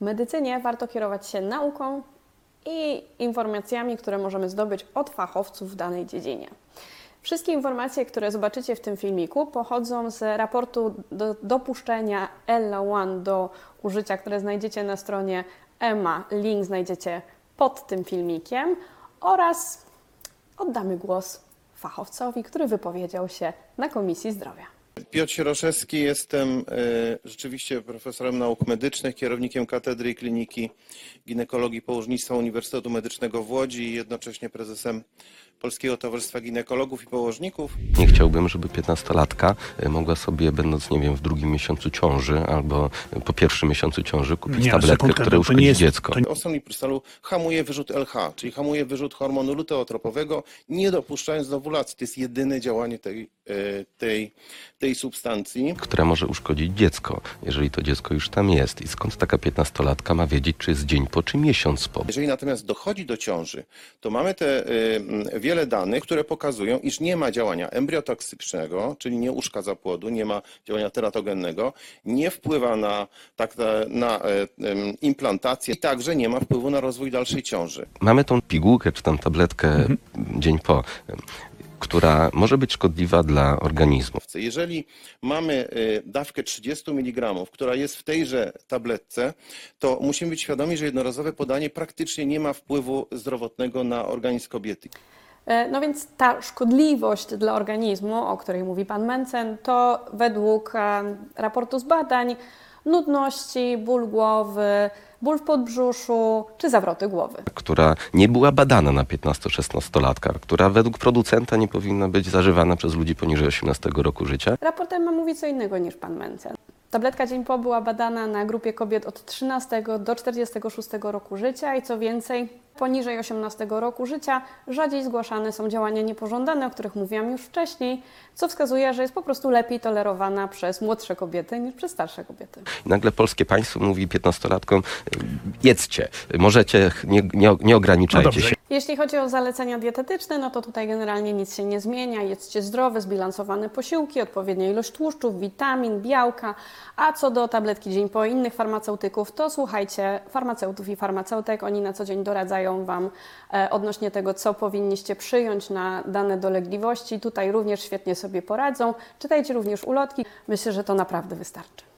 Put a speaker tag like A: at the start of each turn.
A: W medycynie warto kierować się nauką i informacjami, które możemy zdobyć od fachowców w danej dziedzinie. Wszystkie informacje, które zobaczycie w tym filmiku, pochodzą z raportu do dopuszczenia ELA One do użycia, które znajdziecie na stronie EMA. Link znajdziecie pod tym filmikiem oraz oddamy głos fachowcowi, który wypowiedział się na Komisji Zdrowia.
B: Piotr Sieroszewski, jestem e, rzeczywiście profesorem nauk medycznych, kierownikiem Katedry i Kliniki Ginekologii i Położnictwa Uniwersytetu Medycznego w Łodzi i jednocześnie prezesem Polskiego Towarzystwa Ginekologów i Położników.
C: Nie chciałbym, żeby 15-latka y, mogła sobie, będąc, nie wiem, w drugim miesiącu ciąży albo po pierwszym miesiącu ciąży, kupić
D: Nie,
C: tabletkę, która
D: to nie
C: uszkodzi
D: jest-
C: dziecko.
D: to
B: Osonliprstalu hamuje wyrzut LH, czyli hamuje wyrzut hormonu luteotropowego, nie dopuszczając do ovulacji. To jest jedyne działanie tej, e, tej, tej substancji.
C: która może uszkodzić dziecko, jeżeli to dziecko już tam jest. I skąd taka 15-latka ma wiedzieć, czy jest dzień po, czy miesiąc po?
B: Jeżeli natomiast dochodzi do ciąży, to mamy te y, m, wiele danych, które pokazują, iż nie ma działania embriotoksycznego, czyli nie uszkadza płodu, nie ma działania teratogennego, nie wpływa na, tak, na, na e, em, implantację i także nie ma wpływu na rozwój dalszej ciąży.
C: Mamy tą pigułkę, czy tam tabletkę dzień po, y, która może być szkodliwa dla organizmu.
B: Jeżeli mamy y, dawkę 30 mg, która jest w tejże tabletce, to musimy być świadomi, że jednorazowe podanie praktycznie nie ma wpływu zdrowotnego na organizm kobiety.
A: E, No więc ta szkodliwość dla organizmu, o której mówi pan Mencen, to według e, raportu z badań nudności, ból głowy, ból w podbrzuszu czy zawroty głowy.
C: która nie była badana na 15-16-latkach, która według producenta nie powinna być zażywana przez ludzi poniżej 18 roku życia.
A: Raport EMA mówi co innego niż pan Mencen. Tabletka Dzień Po była badana na grupie kobiet od 13 do 46 roku życia i co więcej, poniżej 18 roku życia rzadziej zgłaszane są działania niepożądane, o których mówiłam już wcześniej, co wskazuje, że jest po prostu lepiej tolerowana przez młodsze kobiety niż przez starsze kobiety.
C: Nagle polskie państwo mówi 15-latkom, y, jedzcie, możecie, nie, nie, nie ograniczajcie
D: No
C: się.
A: Jeśli chodzi o zalecenia dietetyczne, no to tutaj generalnie nic się nie zmienia. Jedzcie zdrowe, zbilansowane posiłki, odpowiednia ilość tłuszczów, witamin, białka. A co do tabletki Dzień Po innych farmaceutyków, to słuchajcie farmaceutów i farmaceutek. Oni na co dzień doradzają Wam e, odnośnie tego, co powinniście przyjąć na dane dolegliwości. Tutaj również świetnie sobie poradzą. Czytajcie również ulotki. Myślę, że to naprawdę wystarczy.